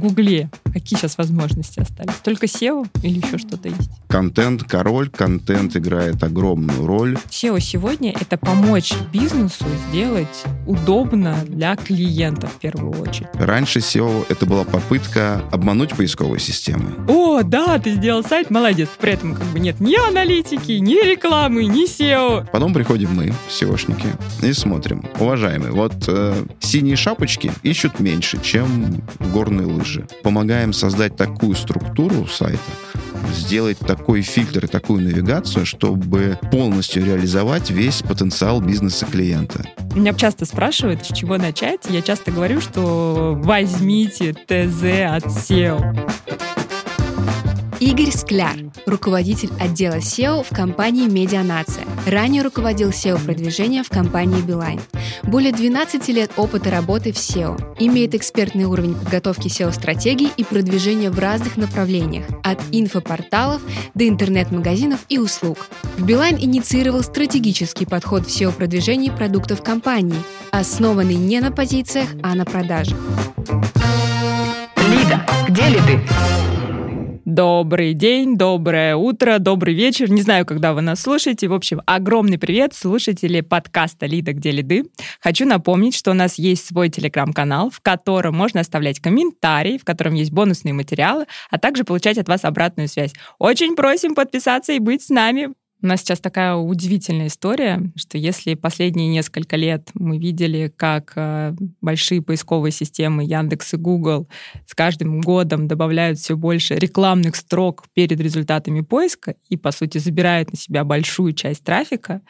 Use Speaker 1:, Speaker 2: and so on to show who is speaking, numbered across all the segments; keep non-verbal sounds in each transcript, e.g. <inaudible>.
Speaker 1: Гугле? Какие сейчас возможности остались? Только SEO или еще что-то есть?
Speaker 2: Контент король, контент играет огромную роль.
Speaker 1: SEO сегодня — это помочь бизнесу сделать удобно для клиента в первую очередь.
Speaker 2: Раньше SEO — это была попытка обмануть поисковые системы.
Speaker 1: О, да, ты сделал сайт, молодец. При этом как бы нет ни аналитики, ни рекламы, ни SEO.
Speaker 2: Потом приходим мы, SEOшники, и смотрим. Уважаемые, вот э, синие шапочки ищут меньше, чем горные лыжи. Помогаем создать такую структуру сайта, сделать такой фильтр и такую навигацию, чтобы полностью реализовать весь потенциал бизнеса клиента.
Speaker 1: Меня часто спрашивают, с чего начать. Я часто говорю, что возьмите ТЗ от SEO.
Speaker 3: Игорь Скляр, руководитель отдела SEO в компании «Медианация». Ранее руководил SEO-продвижением в компании «Билайн». Более 12 лет опыта работы в SEO. Имеет экспертный уровень подготовки SEO-стратегий и продвижения в разных направлениях, от инфопорталов до интернет-магазинов и услуг. В «Билайн» инициировал стратегический подход в SEO-продвижении продуктов компании, основанный не на позициях, а на продажах.
Speaker 4: Лида, где ли ты?
Speaker 1: Добрый день, доброе утро, добрый вечер. Не знаю, когда вы нас слушаете. В общем, огромный привет, слушатели подкаста «Лида, где лиды». Хочу напомнить, что у нас есть свой телеграм-канал, в котором можно оставлять комментарии, в котором есть бонусные материалы, а также получать от вас обратную связь. Очень просим подписаться и быть с нами. У нас сейчас такая удивительная история, что если последние несколько лет мы видели, как э, большие поисковые системы Яндекс и Google с каждым годом добавляют все больше рекламных строк перед результатами поиска и, по сути, забирают на себя большую часть трафика,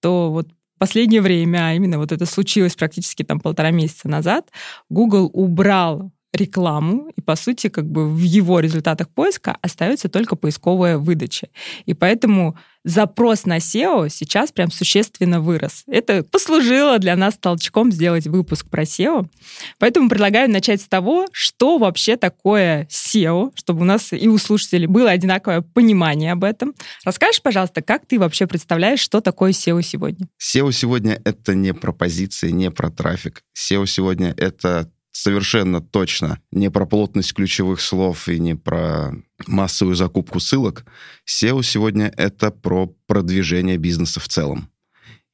Speaker 1: то вот последнее время, а именно вот это случилось практически там полтора месяца назад, Google убрал рекламу, и, по сути, как бы в его результатах поиска остается только поисковая выдача. И поэтому запрос на SEO сейчас прям существенно вырос. Это послужило для нас толчком сделать выпуск про SEO. Поэтому предлагаю начать с того, что вообще такое SEO, чтобы у нас и у слушателей было одинаковое понимание об этом. Расскажешь, пожалуйста, как ты вообще представляешь, что такое SEO сегодня?
Speaker 2: SEO сегодня — это не про позиции, не про трафик. SEO сегодня — это совершенно точно не про плотность ключевых слов и не про массовую закупку ссылок. SEO сегодня это про продвижение бизнеса в целом.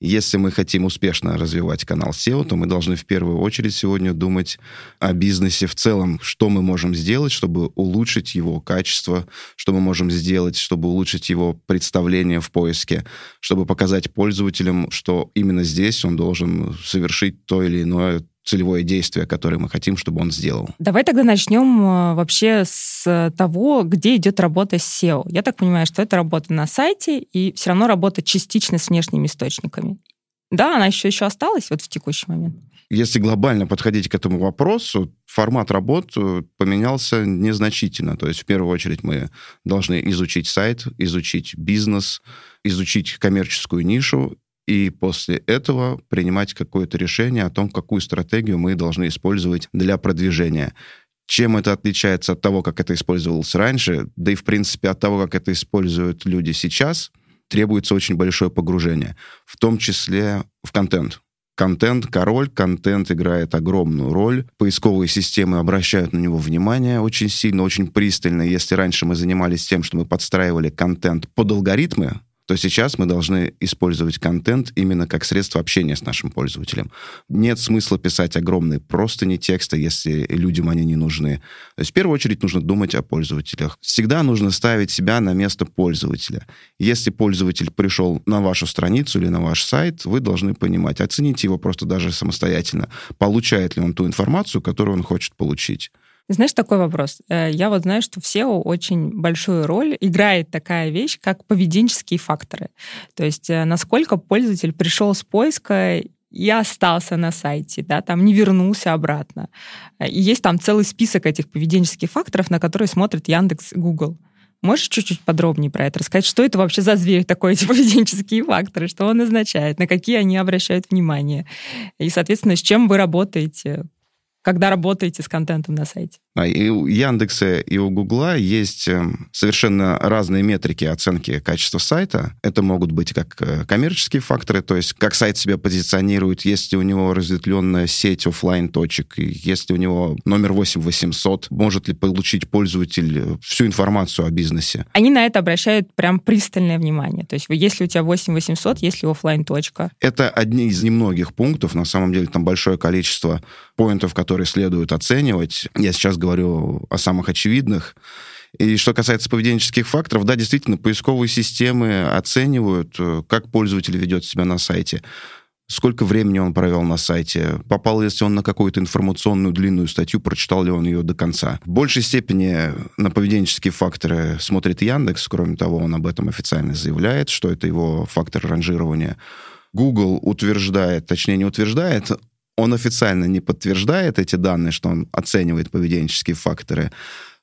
Speaker 2: Если мы хотим успешно развивать канал SEO, то мы должны в первую очередь сегодня думать о бизнесе в целом, что мы можем сделать, чтобы улучшить его качество, что мы можем сделать, чтобы улучшить его представление в поиске, чтобы показать пользователям, что именно здесь он должен совершить то или иное целевое действие, которое мы хотим, чтобы он сделал.
Speaker 1: Давай тогда начнем э, вообще с того, где идет работа с SEO. Я так понимаю, что это работа на сайте и все равно работа частично с внешними источниками. Да, она еще, еще осталась вот в текущий момент.
Speaker 2: Если глобально подходить к этому вопросу, формат работ э, поменялся незначительно. То есть в первую очередь мы должны изучить сайт, изучить бизнес, изучить коммерческую нишу и после этого принимать какое-то решение о том, какую стратегию мы должны использовать для продвижения. Чем это отличается от того, как это использовалось раньше, да и, в принципе, от того, как это используют люди сейчас, требуется очень большое погружение, в том числе в контент. Контент король, контент играет огромную роль. Поисковые системы обращают на него внимание очень сильно, очень пристально. Если раньше мы занимались тем, что мы подстраивали контент под алгоритмы, то сейчас мы должны использовать контент именно как средство общения с нашим пользователем. Нет смысла писать огромные просто не тексты, если людям они не нужны. То есть в первую очередь нужно думать о пользователях. Всегда нужно ставить себя на место пользователя. Если пользователь пришел на вашу страницу или на ваш сайт, вы должны понимать, оцените его просто даже самостоятельно, получает ли он ту информацию, которую он хочет получить.
Speaker 1: Знаешь, такой вопрос. Э, я вот знаю, что в SEO очень большую роль играет такая вещь, как поведенческие факторы. То есть э, насколько пользователь пришел с поиска и остался на сайте, да, там не вернулся обратно. И есть там целый список этих поведенческих факторов, на которые смотрят Яндекс Google. Можешь чуть-чуть подробнее про это рассказать? Что это вообще за зверь такой, эти <laughs> поведенческие факторы? Что он означает? На какие они обращают внимание? И, соответственно, с чем вы работаете? Когда работаете с контентом на сайте?
Speaker 2: А и у Яндекса, и у Гугла есть эм, совершенно разные метрики оценки качества сайта. Это могут быть как э, коммерческие факторы, то есть как сайт себя позиционирует, если у него разветвленная сеть офлайн точек если у него номер 8800, может ли получить пользователь э, всю информацию о бизнесе.
Speaker 1: Они на это обращают прям пристальное внимание. То есть если у тебя 8800, если офлайн точка
Speaker 2: Это одни из немногих пунктов, на самом деле там большое количество поинтов, которые следует оценивать. Я сейчас говорю о самых очевидных. И что касается поведенческих факторов, да, действительно, поисковые системы оценивают, э, как пользователь ведет себя на сайте, сколько времени он провел на сайте, попал ли он на какую-то информационную длинную статью, прочитал ли он ее до конца. В большей степени на поведенческие факторы смотрит Яндекс, кроме того, он об этом официально заявляет, что это его фактор ранжирования. Google утверждает, точнее не утверждает, он официально не подтверждает эти данные, что он оценивает поведенческие факторы,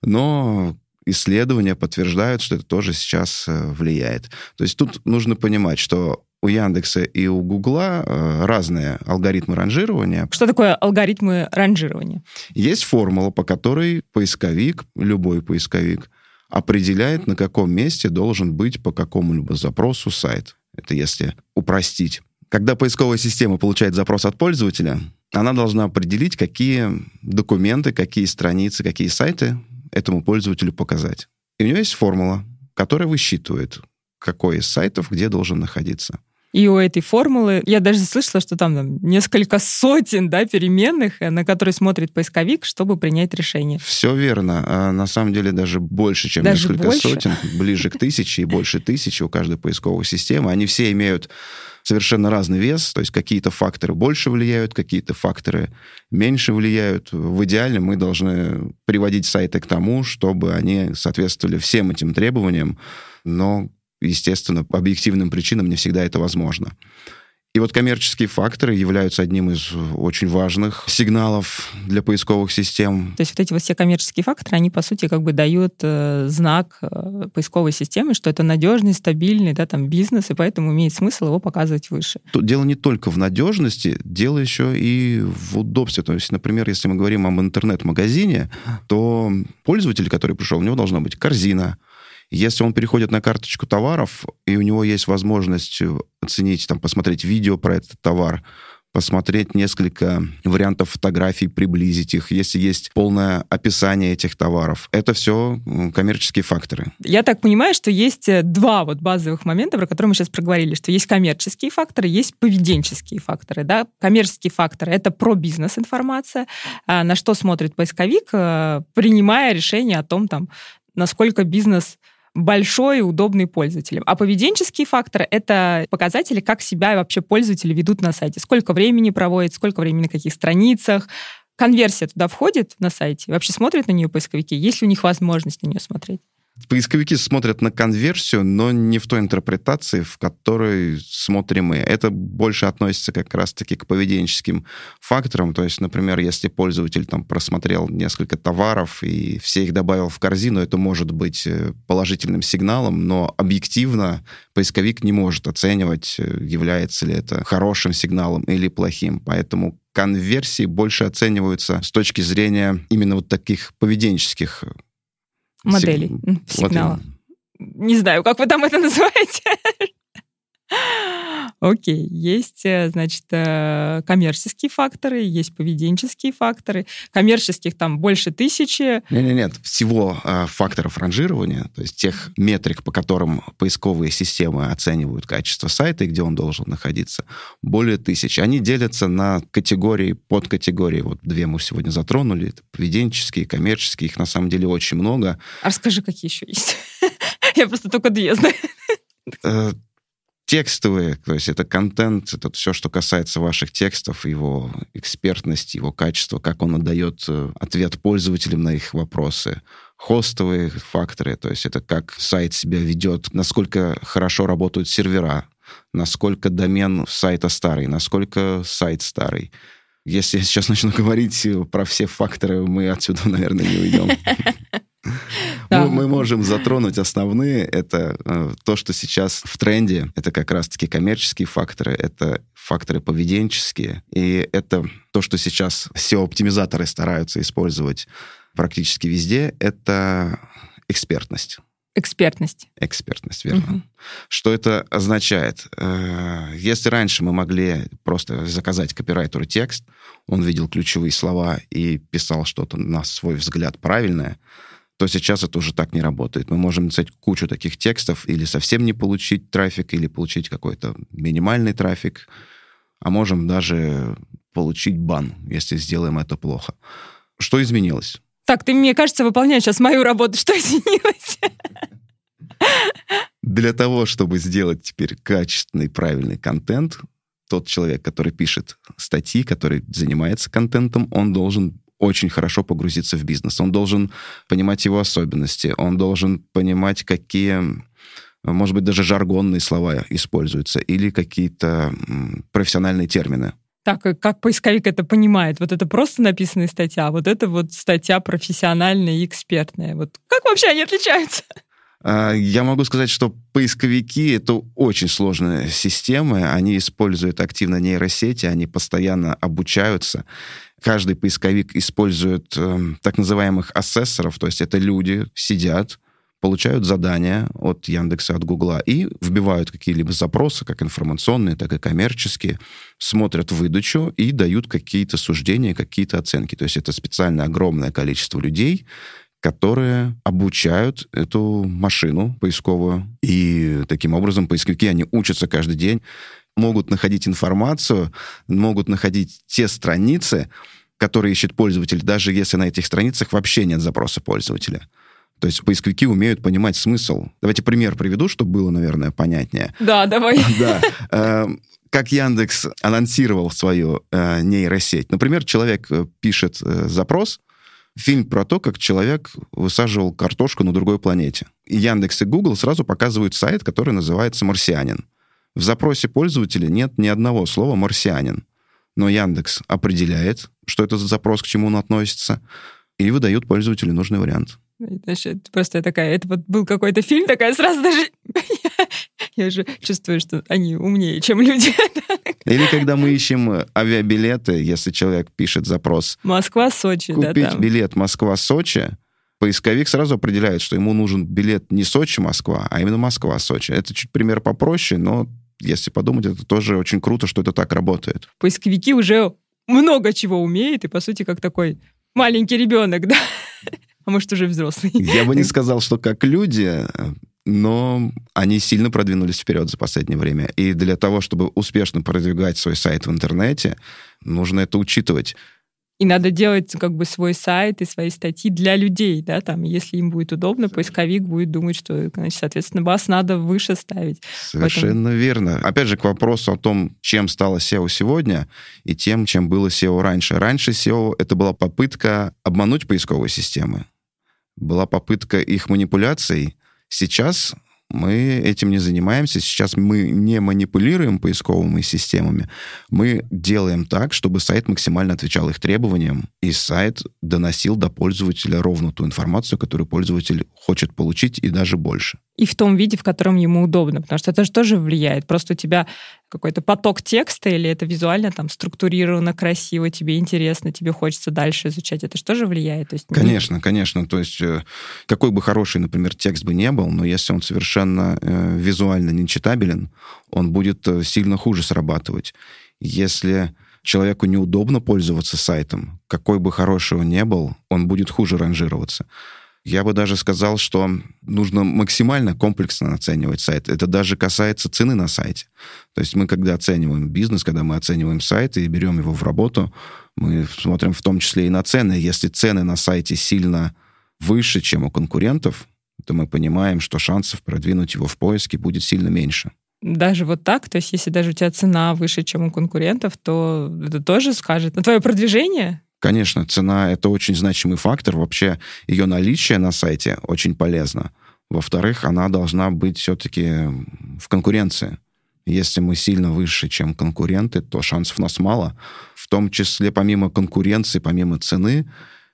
Speaker 2: но исследования подтверждают, что это тоже сейчас э, влияет. То есть тут нужно понимать, что у Яндекса и у Гугла э, разные алгоритмы ранжирования.
Speaker 1: Что такое алгоритмы ранжирования?
Speaker 2: Есть формула, по которой поисковик, любой поисковик, определяет, на каком месте должен быть по какому-либо запросу сайт. Это если упростить. Когда поисковая система получает запрос от пользователя, она должна определить, какие документы, какие страницы, какие сайты этому пользователю показать. И у нее есть формула, которая высчитывает, какой из сайтов где должен находиться.
Speaker 1: И у этой формулы, я даже слышала, что там, там несколько сотен да, переменных, э, на которые смотрит поисковик, чтобы принять решение.
Speaker 2: Все верно. А на самом деле даже больше, чем даже несколько больше? сотен, ближе к тысяче и больше тысячи у каждой поисковой системы. Они все имеют совершенно разный вес, то есть какие-то факторы больше влияют, какие-то факторы меньше влияют. В идеале мы должны приводить сайты к тому, чтобы они соответствовали всем этим требованиям, но естественно, по объективным причинам не всегда это возможно. И вот коммерческие факторы являются одним из очень важных сигналов для поисковых систем.
Speaker 1: То есть вот эти вот все коммерческие факторы, они, по сути, как бы дают э, знак э, поисковой системе, что это надежный, стабильный да, там, бизнес, и поэтому имеет смысл его показывать выше.
Speaker 2: Тут дело не только в надежности, дело еще и в удобстве. То есть, например, если мы говорим об интернет-магазине, то пользователь, который пришел, у него должна быть корзина, если он переходит на карточку товаров, и у него есть возможность оценить, там, посмотреть видео про этот товар, посмотреть несколько вариантов фотографий, приблизить их, если есть полное описание этих товаров. Это все коммерческие факторы.
Speaker 1: Я так понимаю, что есть э, два вот базовых момента, про которые мы сейчас проговорили, что есть коммерческие факторы, есть поведенческие факторы. Да? Коммерческие факторы — это про бизнес информация, а на что смотрит поисковик, э, принимая решение о том, там, насколько бизнес большой и удобный пользователям. А поведенческие факторы — это показатели, как себя вообще пользователи ведут на сайте. Сколько времени проводят, сколько времени на каких страницах, конверсия туда входит на сайте? Вообще смотрят на нее поисковики? Есть ли у них возможность на нее смотреть?
Speaker 2: Поисковики смотрят на конверсию, но не в той интерпретации, в которой смотрим мы. Это больше относится как раз-таки к поведенческим факторам. То есть, например, если пользователь там просмотрел несколько товаров и все их добавил в корзину, это может быть э, положительным сигналом, но объективно поисковик не может оценивать, э, является ли это хорошим сигналом или плохим. Поэтому конверсии больше оцениваются с точки зрения именно вот таких поведенческих
Speaker 1: моделей Сиг... сигнала. Вот Не знаю, как вы там это называете. <laughs> Окей, есть, э, значит, э, коммерческие факторы, есть поведенческие факторы. Коммерческих там больше тысячи.
Speaker 2: Нет, нет, нет. Всего э, факторов ранжирования, то есть тех метрик, по которым поисковые системы оценивают качество сайта и где он должен находиться, более тысячи. Они делятся на категории, подкатегории. Вот две мы сегодня затронули. Это поведенческие, коммерческие. Их на самом деле очень много.
Speaker 1: А расскажи, какие еще есть. <laughs> Я просто только две знаю
Speaker 2: текстовые, то есть это контент, это все, что касается ваших текстов, его экспертности, его качества, как он отдает э, ответ пользователям на их вопросы. Хостовые факторы, то есть это как сайт себя ведет, насколько хорошо работают сервера, насколько домен сайта старый, насколько сайт старый. Если я сейчас начну <laughs> говорить про все факторы, мы отсюда, наверное, не уйдем. <laughs> Да. Мы, мы можем затронуть основные. Это э, то, что сейчас в тренде. Это как раз-таки коммерческие факторы, это факторы поведенческие. И это то, что сейчас SEO-оптимизаторы стараются использовать практически везде, это экспертность.
Speaker 1: Экспертность.
Speaker 2: Экспертность, верно. Угу. Что это означает? Э, если раньше мы могли просто заказать копирайтеру текст, он видел ключевые слова и писал что-то на свой взгляд правильное, то сейчас это уже так не работает. Мы можем написать кучу таких текстов или совсем не получить трафик, или получить какой-то минимальный трафик, а можем даже получить бан, если сделаем это плохо. Что изменилось?
Speaker 1: Так, ты, мне кажется, выполняешь сейчас мою работу. Что <laughs> изменилось?
Speaker 2: Для того, чтобы сделать теперь качественный, правильный контент, тот человек, который пишет статьи, который занимается контентом, он должен очень хорошо погрузиться в бизнес. Он должен понимать его особенности, он должен понимать, какие, может быть, даже жаргонные слова используются или какие-то профессиональные термины.
Speaker 1: Так, как поисковик это понимает? Вот это просто написанная статья, а вот это вот статья профессиональная и экспертная. Вот как вообще они отличаются?
Speaker 2: А, я могу сказать, что поисковики — это очень сложная система. Они используют активно нейросети, они постоянно обучаются. Каждый поисковик использует э, так называемых ассессоров, то есть это люди сидят, получают задания от Яндекса, от Гугла и вбивают какие-либо запросы, как информационные, так и коммерческие, смотрят выдачу и дают какие-то суждения, какие-то оценки. То есть это специально огромное количество людей, которые обучают эту машину поисковую. И таким образом поисковики, они учатся каждый день, могут находить информацию, могут находить те страницы, которые ищет пользователь, даже если на этих страницах вообще нет запроса пользователя. То есть поисковики умеют понимать смысл. Давайте пример приведу, чтобы было, наверное, понятнее.
Speaker 1: Да, давай. <laughs>
Speaker 2: Да. Эм, как Яндекс анонсировал свою э, нейросеть. Например, человек э, пишет э, запрос, фильм про то, как человек высаживал картошку на другой планете. И Яндекс и Google сразу показывают сайт, который называется «Марсианин». В запросе пользователя нет ни одного слова «марсианин». Но Яндекс определяет, что это за запрос, к чему он относится, и выдает пользователю нужный вариант.
Speaker 1: Просто такая, это вот был какой-то фильм, такая сразу даже... <laughs> Я уже чувствую, что они умнее, чем люди. <laughs>
Speaker 2: Или когда мы ищем авиабилеты, если человек пишет запрос...
Speaker 1: Москва-Сочи,
Speaker 2: да, Купить билет Москва-Сочи, поисковик сразу определяет, что ему нужен билет не Сочи-Москва, а именно Москва-Сочи. Это чуть пример попроще, но если подумать, это тоже очень круто, что это так работает.
Speaker 1: Поисковики уже много чего умеют, и, по сути, как такой маленький ребенок, <laughs> да? А может, уже взрослый.
Speaker 2: Я бы не сказал, что как люди, но они сильно продвинулись вперед за последнее время. И для того, чтобы успешно продвигать свой сайт в интернете, нужно это учитывать.
Speaker 1: И надо делать как бы свой сайт и свои статьи для людей, да, там, если им будет удобно, поисковик будет думать, что, значит, соответственно, вас надо выше ставить.
Speaker 2: Совершенно Поэтому... верно. Опять же, к вопросу о том, чем стало SEO сегодня и тем, чем было SEO раньше. Раньше SEO — это была попытка обмануть поисковые системы, была попытка их манипуляций. Сейчас мы этим не занимаемся. Сейчас мы не манипулируем поисковыми системами. Мы делаем так, чтобы сайт максимально отвечал их требованиям, и сайт доносил до пользователя ровно ту информацию, которую пользователь хочет получить, и даже больше.
Speaker 1: И в том виде, в котором ему удобно, потому что это же тоже влияет. Просто у тебя какой-то поток текста, или это визуально там структурировано, красиво, тебе интересно, тебе хочется дальше изучать, это же тоже влияет? То есть,
Speaker 2: конечно, не... конечно. То есть э, какой бы хороший, например, текст бы не был, но если он совершенно э, визуально нечитабелен, он будет э, сильно хуже срабатывать. Если человеку неудобно пользоваться сайтом, какой бы хороший он не был, он будет хуже ранжироваться. Я бы даже сказал, что нужно максимально комплексно оценивать сайт. Это даже касается цены на сайте. То есть мы, когда оцениваем бизнес, когда мы оцениваем сайт и берем его в работу, мы смотрим в том числе и на цены. Если цены на сайте сильно выше, чем у конкурентов, то мы понимаем, что шансов продвинуть его в поиске будет сильно меньше.
Speaker 1: Даже вот так, то есть если даже у тебя цена выше, чем у конкурентов, то это тоже скажет на твое продвижение?
Speaker 2: Конечно, цена — это очень значимый фактор. Вообще ее наличие на сайте очень полезно. Во-вторых, она должна быть все-таки в конкуренции. Если мы сильно выше, чем конкуренты, то шансов у нас мало. В том числе, помимо конкуренции, помимо цены,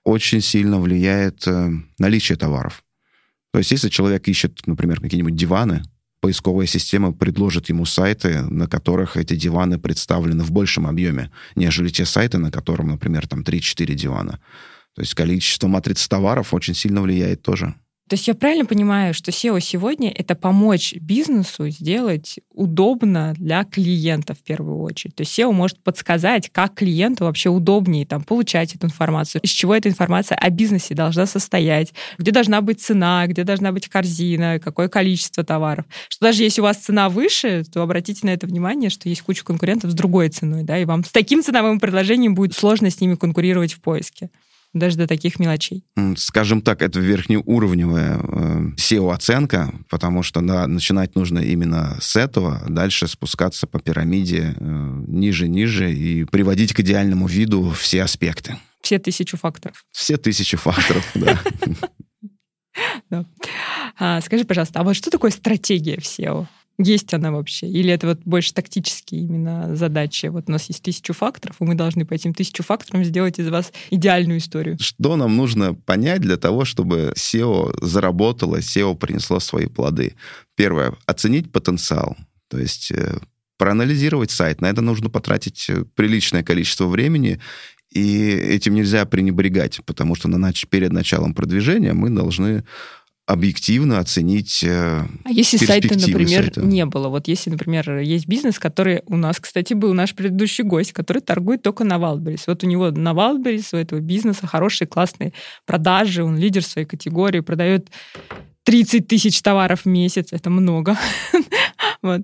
Speaker 2: очень сильно влияет э, наличие товаров. То есть если человек ищет, например, какие-нибудь диваны, поисковая система предложит ему сайты, на которых эти диваны представлены в большем объеме, нежели те сайты, на котором, например, там 3-4 дивана. То есть количество матриц товаров очень сильно влияет тоже.
Speaker 1: То есть я правильно понимаю, что SEO сегодня — это помочь бизнесу сделать удобно для клиента в первую очередь. То есть SEO может подсказать, как клиенту вообще удобнее там, получать эту информацию, из чего эта информация о бизнесе должна состоять, где должна быть цена, где должна быть корзина, какое количество товаров. Что даже если у вас цена выше, то обратите на это внимание, что есть куча конкурентов с другой ценой, да, и вам с таким ценовым предложением будет сложно с ними конкурировать в поиске даже до таких мелочей.
Speaker 2: Скажем так, это верхнеуровневая э, SEO-оценка, потому что да, начинать нужно именно с этого, дальше спускаться по пирамиде э, ниже-ниже и приводить к идеальному виду все аспекты.
Speaker 1: Все тысячу факторов.
Speaker 2: Все тысячи факторов, <laughs> да.
Speaker 1: Да. А, скажи, пожалуйста, а вот что такое стратегия в SEO? Есть она вообще? Или это вот больше тактические именно задачи? Вот у нас есть тысячу факторов, и мы должны по этим тысячу факторам сделать из вас идеальную историю.
Speaker 2: Что нам нужно понять для того, чтобы SEO заработало, SEO принесло свои плоды? Первое, оценить потенциал. То есть э, проанализировать сайт. На это нужно потратить э, приличное количество времени, и этим нельзя пренебрегать, потому что на, перед началом продвижения мы должны объективно оценить э,
Speaker 1: А если сайта, например, сайта. не было? Вот если, например, есть бизнес, который у нас, кстати, был наш предыдущий гость, который торгует только на Wildberries. Вот у него на Wildberries, у этого бизнеса хорошие, классные продажи, он лидер своей категории, продает 30 тысяч товаров в месяц, это много. <laughs> вот.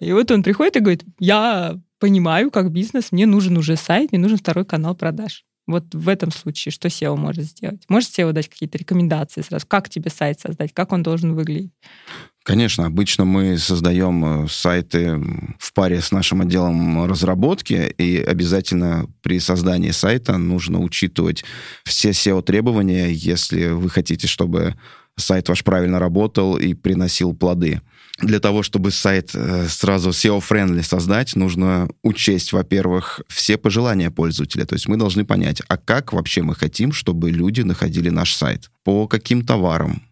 Speaker 1: И вот он приходит и говорит, я понимаю, как бизнес, мне нужен уже сайт, мне нужен второй канал продаж. Вот в этом случае что SEO может сделать? Может SEO дать какие-то рекомендации сразу? Как тебе сайт создать? Как он должен выглядеть?
Speaker 2: Конечно, обычно мы создаем э, сайты в паре с нашим отделом разработки, и обязательно при создании сайта нужно учитывать все SEO-требования, если вы хотите, чтобы сайт ваш правильно работал и приносил плоды. Для того, чтобы сайт э, сразу SEO-friendly создать, нужно учесть, во-первых, все пожелания пользователя. То есть мы должны понять, а как вообще мы хотим, чтобы люди находили наш сайт? По каким товарам?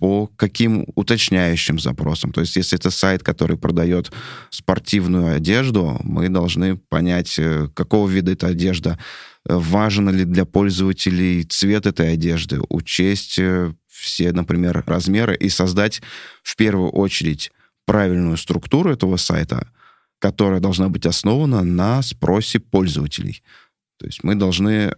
Speaker 2: по каким уточняющим запросам. То есть, если это сайт, который продает спортивную одежду, мы должны понять, э, какого вида эта одежда, важен ли для пользователей цвет этой одежды, учесть э, все, например, размеры и создать в первую очередь правильную структуру этого сайта, которая должна быть основана на спросе пользователей. То есть мы должны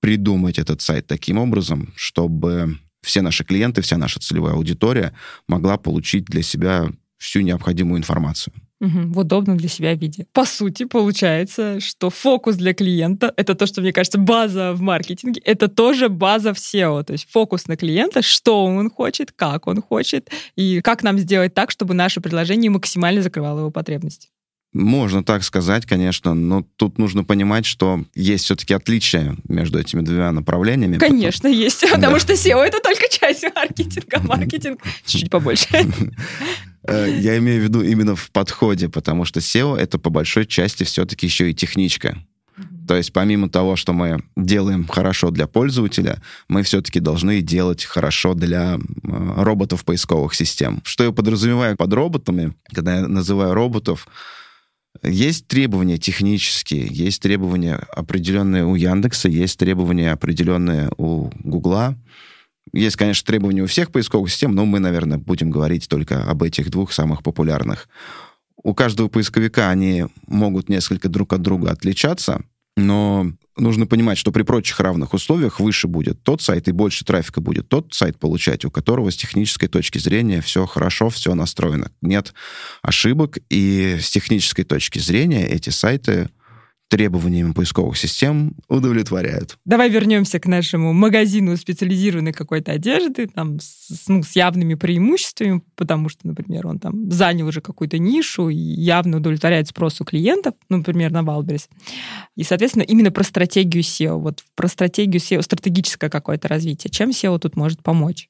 Speaker 2: придумать этот сайт таким образом, чтобы все наши клиенты, вся наша целевая аудитория могла получить для себя всю необходимую информацию.
Speaker 1: Угу, в удобном для себя виде. По сути, получается, что фокус для клиента — это то, что, мне кажется, база в маркетинге, это тоже база в SEO. То есть фокус на клиента, что он хочет, как он хочет, и как нам сделать так, чтобы наше предложение максимально закрывало его потребности.
Speaker 2: Можно так сказать, конечно, но тут нужно понимать, что есть все-таки отличия между этими двумя направлениями.
Speaker 1: Конечно, потому... есть, потому да. что SEO — это только часть маркетинга, маркетинг чуть-чуть побольше. <laughs>
Speaker 2: Э, я имею в виду именно в подходе, потому что SEO — это по большой части все-таки еще и техничка. То есть помимо того, что мы делаем хорошо для пользователя, мы все-таки должны делать хорошо для роботов поисковых систем. Что я подразумеваю под роботами, когда я называю роботов, есть требования технические, есть требования определенные у Яндекса, есть требования определенные у Гугла. Есть, конечно, требования у всех поисковых систем, но мы, наверное, будем говорить только об этих двух самых популярных. У каждого поисковика они могут несколько друг от друга отличаться, но нужно понимать, что при прочих равных условиях выше будет тот сайт и больше трафика будет тот сайт получать, у которого с технической точки зрения все хорошо, все настроено. Нет ошибок, и с технической точки зрения эти сайты требованиями поисковых систем удовлетворяют.
Speaker 1: Давай вернемся к нашему магазину специализированной какой-то одежды, там, с, ну, с явными преимуществами, потому что, например, он там занял уже какую-то нишу и явно удовлетворяет спросу клиентов, ну, например, на Wildberries. И, соответственно, именно про стратегию SEO, вот про стратегию SEO, стратегическое какое-то развитие. Чем SEO тут может помочь?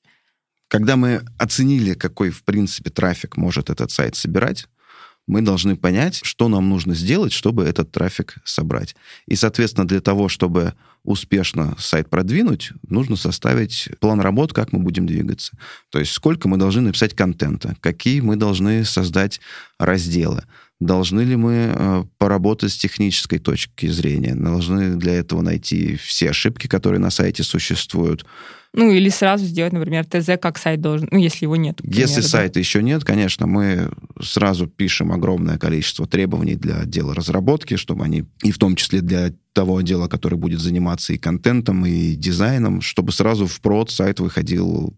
Speaker 2: Когда мы оценили, какой, в принципе, трафик может этот сайт собирать, мы должны понять, что нам нужно сделать, чтобы этот трафик собрать. И, соответственно, для того, чтобы успешно сайт продвинуть, нужно составить план работ, как мы будем двигаться. То есть сколько мы должны написать контента, какие мы должны создать разделы, должны ли мы э, поработать с технической точки зрения, должны для этого найти все ошибки, которые на сайте существуют,
Speaker 1: ну, или сразу сделать, например, ТЗ, как сайт должен, ну, если его нет.
Speaker 2: Примеру, если да? сайта еще нет, конечно, мы сразу пишем огромное количество требований для отдела разработки, чтобы они, и в том числе для того отдела, который будет заниматься и контентом, и дизайном, чтобы сразу в прод сайт выходил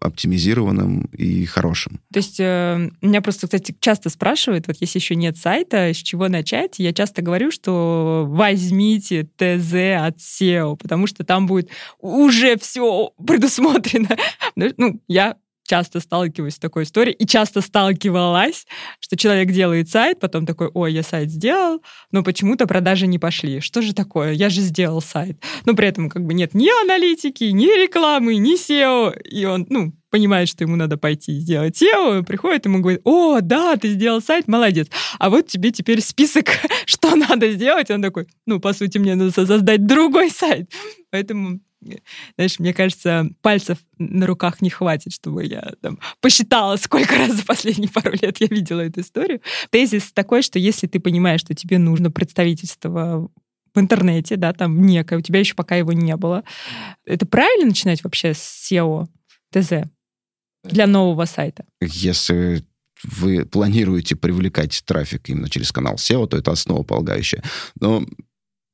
Speaker 2: оптимизированным и хорошим.
Speaker 1: То есть э, меня просто, кстати, часто спрашивают, вот если еще нет сайта, с чего начать, я часто говорю, что возьмите ТЗ от SEO, потому что там будет уже все предусмотрено. <laughs> Ну, я часто сталкиваюсь с такой историей и часто сталкивалась, что человек делает сайт, потом такой, ой, я сайт сделал, но почему-то продажи не пошли. Что же такое? Я же сделал сайт. Но при этом как бы нет ни аналитики, ни рекламы, ни SEO. И он, ну, понимает, что ему надо пойти сделать SEO, приходит ему говорит, о, да, ты сделал сайт, молодец. А вот тебе теперь список, <laughs> что надо сделать. Он такой, ну, по сути, мне надо создать другой <laughs> сайт. Поэтому знаешь, мне кажется, пальцев на руках не хватит, чтобы я там посчитала, сколько <laughs> раз за последние пару лет я видела эту историю. Тезис такой, что если ты понимаешь, что тебе нужно представительство в интернете, да, там некое, у тебя еще пока его не было. Это правильно начинать вообще с SEO, ТЗ для нового сайта?
Speaker 2: Если вы планируете привлекать трафик именно через канал SEO, то это основополагающее. Но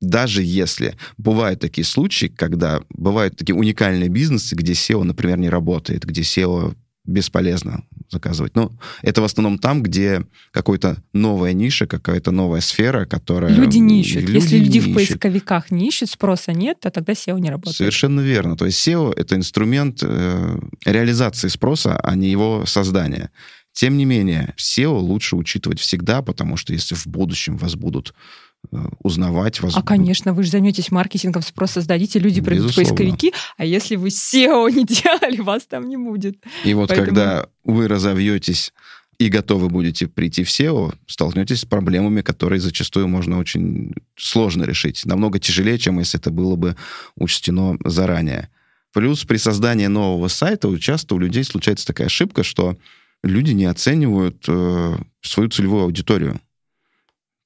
Speaker 2: даже если бывают такие случаи, когда бывают такие уникальные бизнесы, где SEO, например, не работает, где SEO бесполезно заказывать. Но это в основном там, где какая-то новая ниша, какая-то новая сфера, которая...
Speaker 1: Люди не ищут. Люди Если люди в поисковиках не ищут, спроса нет, то тогда SEO не работает.
Speaker 2: Совершенно верно. То есть SEO — это инструмент э, реализации спроса, а не его создания. Тем не менее, SEO лучше учитывать всегда, потому что если в будущем вас будут узнавать вас.
Speaker 1: А, конечно, вы же займетесь маркетингом, спрос создадите, люди придут поисковики, а если вы SEO не <laughs> делали, вас там не будет.
Speaker 2: И вот Поэтому... когда вы разовьетесь и готовы будете прийти в SEO, столкнетесь с проблемами, которые зачастую можно очень сложно решить. Намного тяжелее, чем если это было бы учтено заранее. Плюс при создании нового сайта часто у людей случается такая ошибка, что люди не оценивают э, свою целевую аудиторию.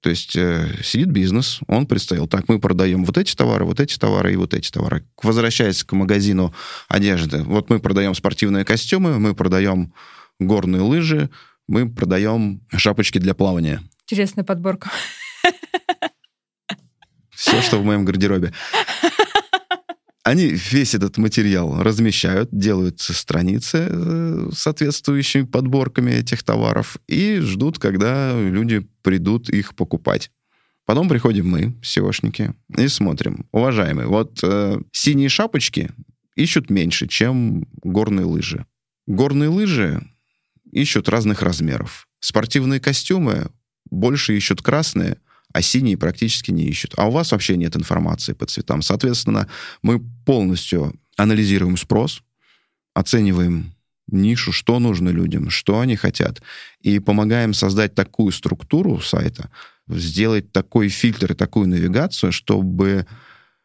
Speaker 2: То есть э, сидит бизнес, он представил, так, мы продаем вот эти товары, вот эти товары и вот эти товары. Возвращаясь к магазину одежды, вот мы продаем спортивные костюмы, мы продаем горные лыжи, мы продаем шапочки для плавания.
Speaker 1: Интересная подборка.
Speaker 2: Все, что в моем гардеробе. Они весь этот материал размещают, делают страницы э, соответствующими подборками этих товаров и ждут, когда люди придут их покупать. Потом приходим мы, SEOшники, и смотрим. Уважаемые, вот э, синие шапочки ищут меньше, чем горные лыжи. Горные лыжи ищут разных размеров. Спортивные костюмы больше ищут красные, а синие практически не ищут. А у вас вообще нет информации по цветам. Соответственно, мы полностью анализируем спрос, оцениваем нишу, что нужно людям, что они хотят, и помогаем создать такую структуру сайта, сделать такой фильтр и такую навигацию, чтобы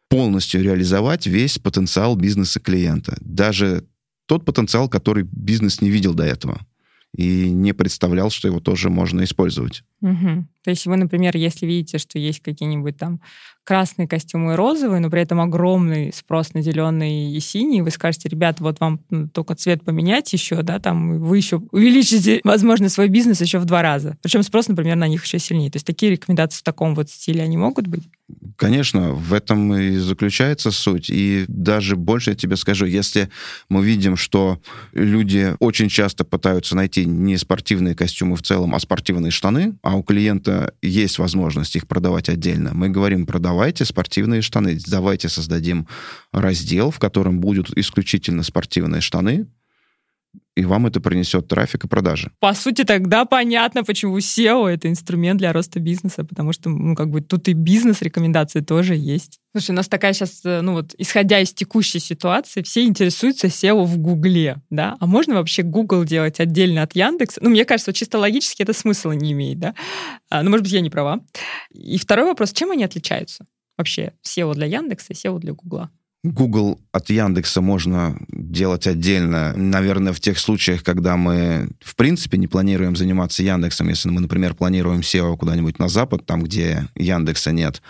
Speaker 2: полностью реализовать весь потенциал бизнеса клиента. Даже тот потенциал, который бизнес не видел до этого и не представлял, что его тоже можно использовать.
Speaker 1: Угу. То есть вы, например, если видите, что есть какие-нибудь там красные костюмы и розовые, но при этом огромный спрос на зеленый и синий, вы скажете, ребят, вот вам только цвет поменять еще, да, там вы еще увеличите, <laughs> возможно, свой бизнес еще в два раза. Причем спрос, например, на них еще сильнее. То есть такие рекомендации в таком вот стиле, они могут быть?
Speaker 2: Конечно, в этом и заключается суть. И даже больше я тебе скажу, если мы видим, что люди очень часто пытаются найти не спортивные костюмы в целом, а спортивные штаны, а у клиента есть возможность их продавать отдельно, мы говорим, продавайте спортивные штаны, давайте создадим раздел, в котором будут исключительно спортивные штаны, и вам это принесет трафик и продажи.
Speaker 1: По сути, тогда понятно, почему SEO — это инструмент для роста бизнеса, потому что, ну, как бы тут и бизнес-рекомендации тоже есть. Слушай, у нас такая сейчас, э, ну вот, исходя из текущей ситуации, все интересуются SEO в Гугле, да? А можно вообще Google делать отдельно от Яндекса? Ну, мне кажется, чисто логически это смысла не имеет, да? А, ну, может быть, я не права. И второй вопрос, чем они отличаются? вообще SEO для Яндекса и SEO для Гугла?
Speaker 2: Google от Яндекса можно делать отдельно, наверное, в тех случаях, когда мы, в принципе, не планируем заниматься Яндексом, если мы, например, планируем SEO куда-нибудь на запад, там, где Яндекса нет.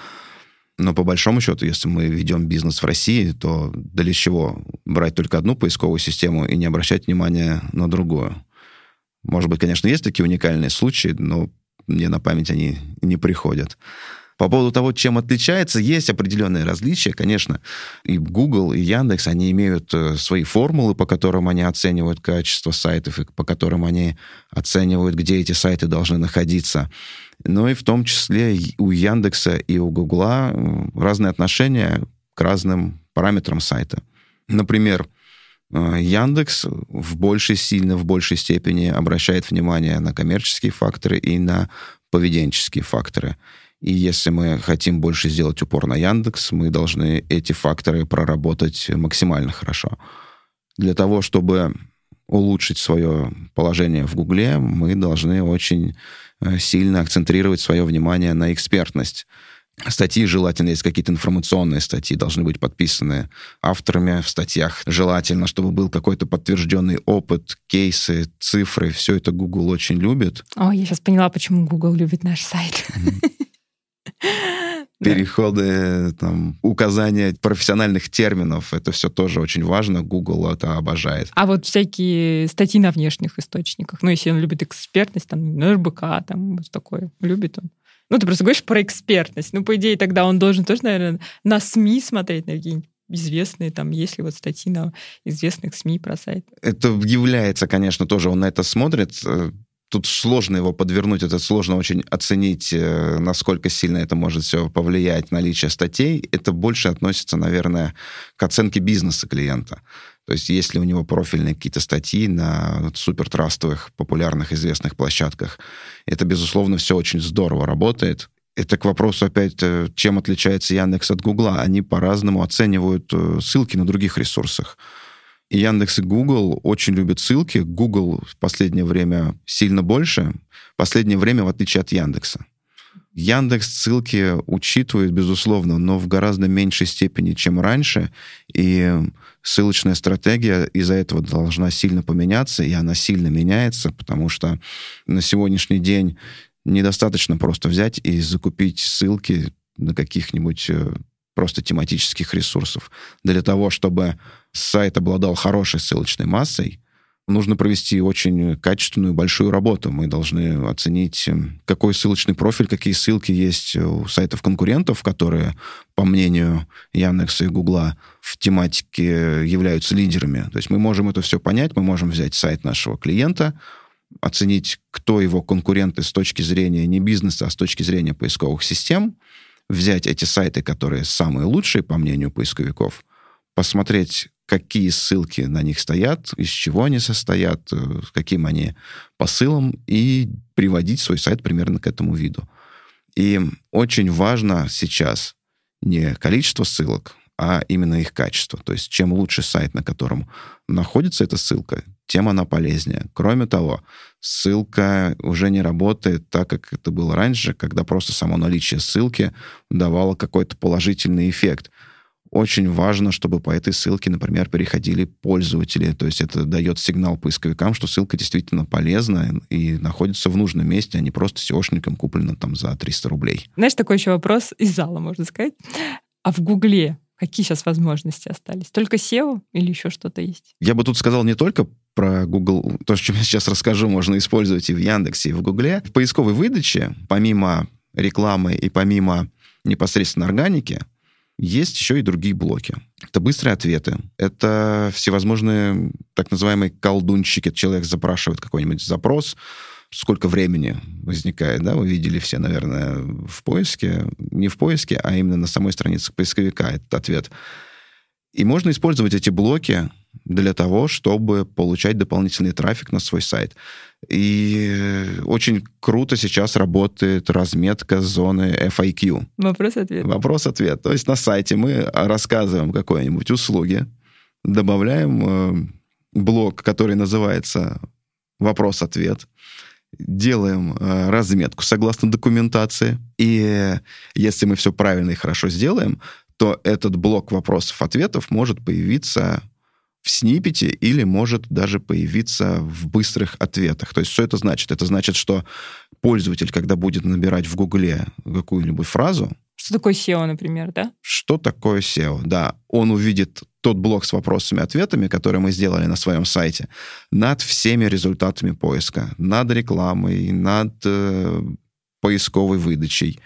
Speaker 2: Но по большому счету, если мы ведем бизнес в России, то для чего брать только одну поисковую систему и не обращать внимания на другую? Может быть, конечно, есть такие уникальные случаи, но мне на память они не приходят. По поводу того, чем отличается, есть определенные различия, конечно. И Google, и Яндекс, они имеют э, свои формулы, по которым они оценивают качество сайтов, и по которым они оценивают, где эти сайты должны находиться. Но и в том числе у Яндекса и у Гугла разные отношения к разным параметрам сайта. Например, э, Яндекс в большей, сильно в большей степени обращает внимание на коммерческие факторы и на поведенческие факторы. И если мы хотим больше сделать упор на Яндекс, мы должны эти факторы проработать максимально хорошо. Для того, чтобы улучшить свое положение в Гугле, мы должны очень э, сильно акцентрировать свое внимание на экспертность. Статьи желательно, есть какие-то информационные статьи, должны быть подписаны авторами в статьях. Желательно, чтобы был какой-то подтвержденный опыт, кейсы, цифры. Все это Google очень любит.
Speaker 1: О, я сейчас поняла, почему Google любит наш сайт. Mm-hmm.
Speaker 2: Переходы, там, указания профессиональных терминов, это все тоже очень важно. Google это обожает.
Speaker 1: А вот всякие статьи на внешних источниках, ну, если он любит экспертность, там, на РБК, там, вот такое, любит он. Ну, ты просто говоришь про экспертность. Ну, по идее, тогда он должен тоже, наверное, на СМИ смотреть, на какие-нибудь известные, там, есть ли вот статьи на известных СМИ про сайт?
Speaker 2: Это является, конечно, тоже, он на это смотрит, э, тут сложно его подвернуть, это сложно очень оценить, э, насколько сильно это может все повлиять, наличие статей. Это больше относится, наверное, к оценке бизнеса клиента. То есть если у него профильные какие-то статьи на супертрастовых, популярных, известных площадках, это, безусловно, все очень здорово работает. Это к вопросу опять, э, чем отличается Яндекс от Гугла. Они по-разному оценивают э, ссылки на других ресурсах. Яндекс и Google очень любят ссылки. Google в последнее время сильно больше. В последнее время, в отличие от Яндекса. Яндекс ссылки учитывает, безусловно, но в гораздо меньшей степени, чем раньше. И ссылочная стратегия из-за этого должна сильно поменяться, и она сильно меняется, потому что на сегодняшний день недостаточно просто взять и закупить ссылки на каких-нибудь э, просто тематических ресурсов. Для того, чтобы сайт обладал хорошей ссылочной массой, нужно провести очень качественную большую работу. Мы должны оценить, эм, какой ссылочный профиль, какие ссылки есть у сайтов конкурентов, которые, по мнению Яндекса и Гугла, в тематике являются лидерами. То есть мы можем это все понять, мы можем взять сайт нашего клиента, оценить, кто его конкуренты с точки зрения не бизнеса, а с точки зрения поисковых систем, взять эти сайты, которые самые лучшие, по мнению поисковиков, посмотреть, какие ссылки на них стоят, из чего они состоят, с э, каким они посылом, и приводить свой сайт примерно к этому виду. И очень важно сейчас не количество ссылок, а именно их качество. То есть чем лучше сайт, на котором находится эта ссылка, тем она полезнее. Кроме того, ссылка уже не работает так, как это было раньше, когда просто само наличие ссылки давало какой-то положительный эффект очень важно, чтобы по этой ссылке, например, переходили пользователи. То есть это дает сигнал поисковикам, что ссылка действительно полезна и находится в нужном месте, а не просто SEOшником куплена там за 300 рублей.
Speaker 1: Знаешь, такой еще вопрос из зала, можно сказать. А в Гугле какие сейчас возможности остались? Только SEO или еще что-то есть?
Speaker 2: Я бы тут сказал не только про Google, то, о чем я сейчас расскажу, можно использовать и в Яндексе, и в Гугле. В поисковой выдаче, помимо рекламы и помимо непосредственно органики, есть еще и другие блоки. Это быстрые ответы. Это всевозможные так называемые колдунчики. Человек запрашивает какой-нибудь запрос, сколько времени возникает, да, вы видели все, наверное, в поиске, не в поиске, а именно на самой странице поисковика этот ответ. И можно использовать эти блоки для того, чтобы получать дополнительный трафик на свой сайт. И очень круто сейчас работает разметка зоны FIQ.
Speaker 1: Вопрос-ответ.
Speaker 2: Вопрос-ответ. То есть на сайте мы рассказываем какой-нибудь услуги, добавляем э, блок, который называется вопрос-ответ, делаем э, разметку согласно документации. И если мы все правильно и хорошо сделаем, то этот блок вопросов-ответов может появиться в снипете или может даже появиться в быстрых ответах. То есть что это значит? Это значит, что пользователь, когда будет набирать в Гугле какую-нибудь фразу...
Speaker 1: Что такое SEO, например, да?
Speaker 2: Что такое SEO, да. Он увидит тот блок с вопросами-ответами, который мы сделали на своем сайте, над всеми результатами поиска, над рекламой, над э, поисковой выдачей.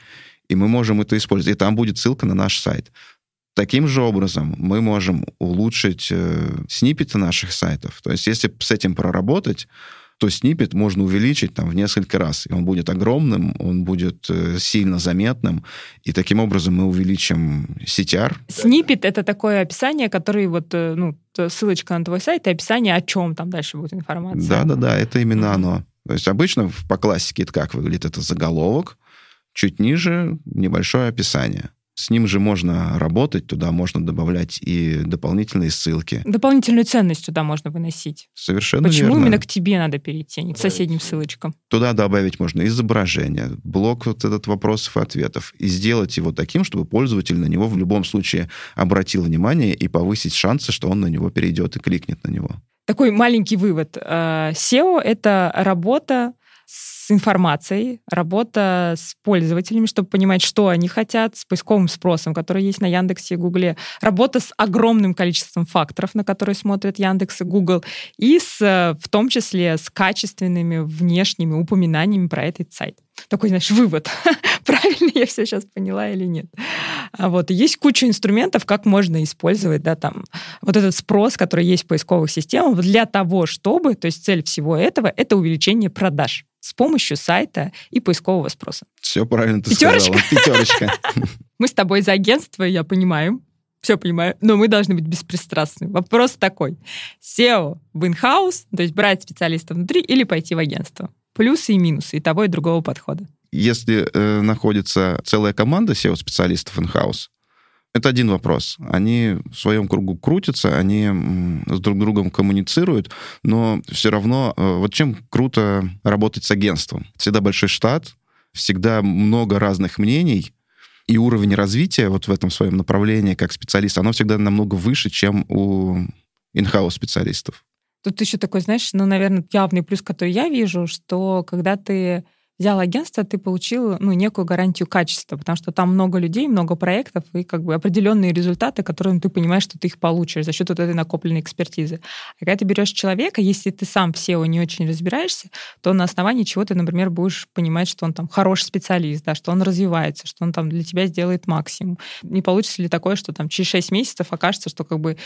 Speaker 2: И мы можем это использовать. И там будет ссылка на наш сайт. Таким же образом мы можем улучшить э, сниппеты наших сайтов. То есть если с этим проработать, то сниппет можно увеличить там в несколько раз. И он будет огромным, он будет э, сильно заметным, и таким образом мы увеличим CTR.
Speaker 1: Сниппет — это такое описание, которое вот, э, ну, ссылочка на твой сайт и описание, о чем там дальше будет информация.
Speaker 2: Да-да-да, это именно mm-hmm. оно. То есть обычно по классике это как выглядит? Это заголовок, чуть ниже небольшое описание. С ним же можно работать, туда можно добавлять и дополнительные ссылки.
Speaker 1: Дополнительную ценность туда можно выносить.
Speaker 2: Совершенно
Speaker 1: Почему
Speaker 2: верно.
Speaker 1: именно к тебе надо перейти, а не к соседним ссылочкам?
Speaker 2: Туда добавить можно изображение, блок вот этот вопросов и ответов, и сделать его таким, чтобы пользователь на него в любом случае обратил внимание и повысить шансы, что он на него перейдет и кликнет на него.
Speaker 1: Такой маленький вывод. Э, SEO — это работа с информацией, работа с пользователями, чтобы понимать, что они хотят, с поисковым спросом, который есть на Яндексе и Гугле, работа с огромным количеством факторов, на которые смотрят Яндекс и Google, и с, в том числе с качественными внешними упоминаниями про этот сайт. Такой, знаешь, вывод. <laughs> Правильно я все сейчас поняла или нет? А вот есть куча инструментов, как можно использовать, да, там, вот этот спрос, который есть в поисковых системах для того, чтобы, то есть цель всего этого, это увеличение продаж с помощью сайта и поискового спроса.
Speaker 2: Все правильно ты
Speaker 1: Пятерочка?
Speaker 2: сказала. Пятерочка. <laughs>
Speaker 1: Мы с тобой за агентство, я понимаю, все понимаю, но мы должны быть беспристрастны. Вопрос такой. SEO в in-house, то есть брать специалиста внутри или пойти в агентство? Плюсы и минусы и того, и другого подхода.
Speaker 2: Если э, находится целая команда SEO-специалистов in-house, это один вопрос. Они в своем кругу крутятся, они с друг другом коммуницируют, но все равно э, вот чем круто работать с агентством. Всегда большой штат, всегда много разных мнений, и уровень развития вот в этом своем направлении как специалист, оно всегда намного выше, чем у инхаус специалистов.
Speaker 1: Тут еще такой, знаешь, ну, наверное, явный плюс, который я вижу, что когда ты взял агентство, ты получил ну, некую гарантию качества, потому что там много людей, много проектов и как бы определенные результаты, которые ты понимаешь, что ты их получишь за счет вот этой накопленной экспертизы. А когда ты берешь человека, если ты сам в SEO не очень разбираешься, то на основании чего ты, например, будешь понимать, что он там хороший специалист, да, что он развивается, что он там для тебя сделает максимум. Не получится ли такое, что там через 6 месяцев окажется, что как бы